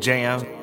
Jam.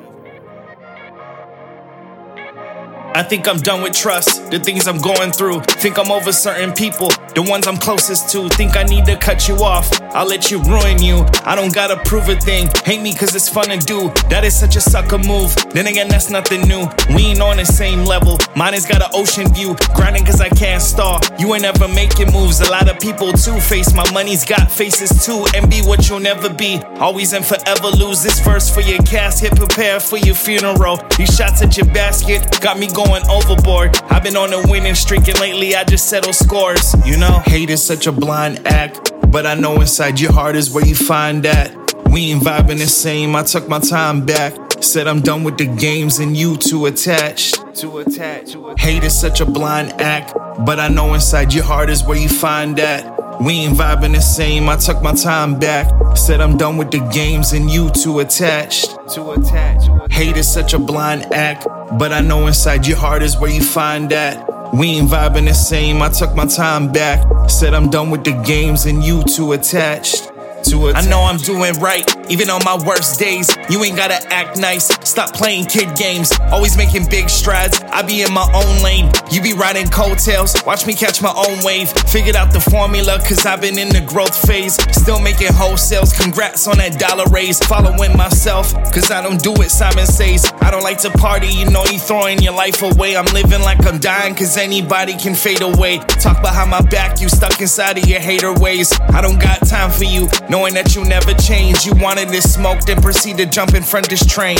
I think I'm done with trust, the things I'm going through. Think I'm over certain people, the ones I'm closest to. Think I need to cut you off, I'll let you ruin you. I don't gotta prove a thing, hate me cause it's fun to do. That is such a sucker move. Then again, that's nothing new. We ain't on the same level. Mine has got an ocean view, grinding cause I can't stall. You ain't ever making moves. A lot of people two face, my money's got faces too. And be what you'll never be, always and forever lose. This verse for your casket, prepare for your funeral. These shots at your basket got me going going overboard. I've been on a winning streak and lately I just settle scores. You know, hate is such a blind act, but I know inside your heart is where you find that. We ain't vibing the same. I took my time back. Said I'm done with the games and you too attached. To attach. Hate is such a blind act, but I know inside your heart is where you find that. We ain't vibing the same. I took my time back. Said I'm done with the games and you too attached. To attach. Hate is such a blind act, but I know inside your heart is where you find that. We ain't vibing the same. I took my time back. Said I'm done with the games and you too attached. I know I'm doing right, even on my worst days. You ain't gotta act nice. Stop playing kid games. Always making big strides. I be in my own lane. You be riding coattails. Watch me catch my own wave. Figured out the formula, cause I've been in the growth phase. Still making wholesales. Congrats on that dollar raise. Following myself, cause I don't do it, Simon says. I don't like to party, you know you throwing your life away. I'm living like I'm dying, cause anybody can fade away. Talk behind my back, you stuck inside of your hater ways. I don't got time for you. No knowing that you never change. You wanted this smoke, then proceed to jump in front of this train.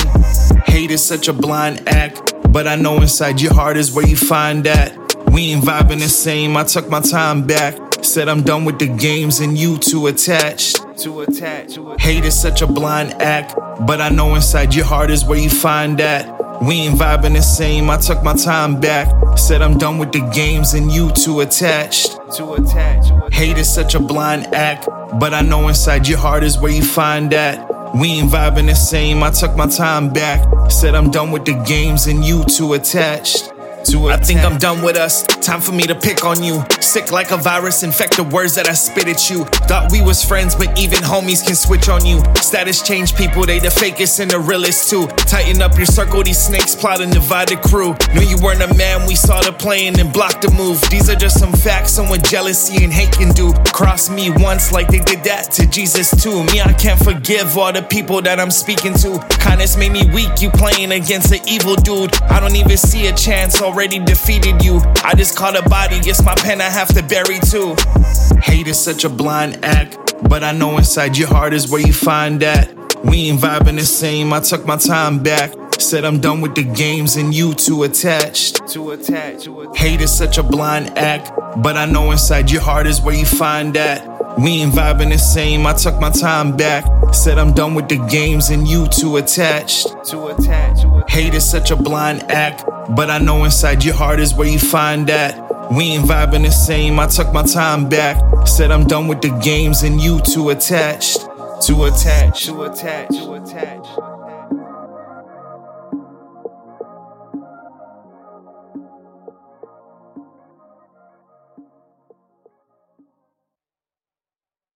Hate is such a blind act, but I know inside your heart is where you find that. We ain't vibing the same. I took my time back. Said I'm done with the games and you too attached. To attach. Hate is such a blind act, but I know inside your heart is where you find that. We ain't vibing the same. I took my time back. Said I'm done with the games and you too attached. To attach. Hate is such a blind act, but I know inside your heart is where you find that. We ain't vibing the same. I took my time back. Said I'm done with the games and you too attached. I think I'm done with us. Time for me to pick on you. Sick like a virus, infect the words that I spit at you. Thought we was friends, but even homies can switch on you. Status change people, they the fakest and the realest too. Tighten up your circle, these snakes plot and divide the crew. Knew you weren't a man, we saw the playing and blocked the move. These are just some facts, someone jealousy and hate can do. Cross me once like they did that to Jesus too. Me, I can't forgive all the people that I'm speaking to. Kindness made me weak, you playing against an evil dude. I don't even see a chance already already defeated you. I just caught a body, it's my pen I have to bury too. Hate is such a blind act, but I know inside your heart is where you find that. We ain't vibing the same, I took my time back. Said I'm done with the games and you too attached. To attach. Hate is such a blind act, but I know inside your heart is where you find that. We ain't vibing the same, I took my time back. Said I'm done with the games and you too attached. To attach. Hate is such a blind act, but I know inside your heart is where you find that. We ain't vibing the same. I took my time back. Said I'm done with the games and you too attached. To attach. To attach. To attach.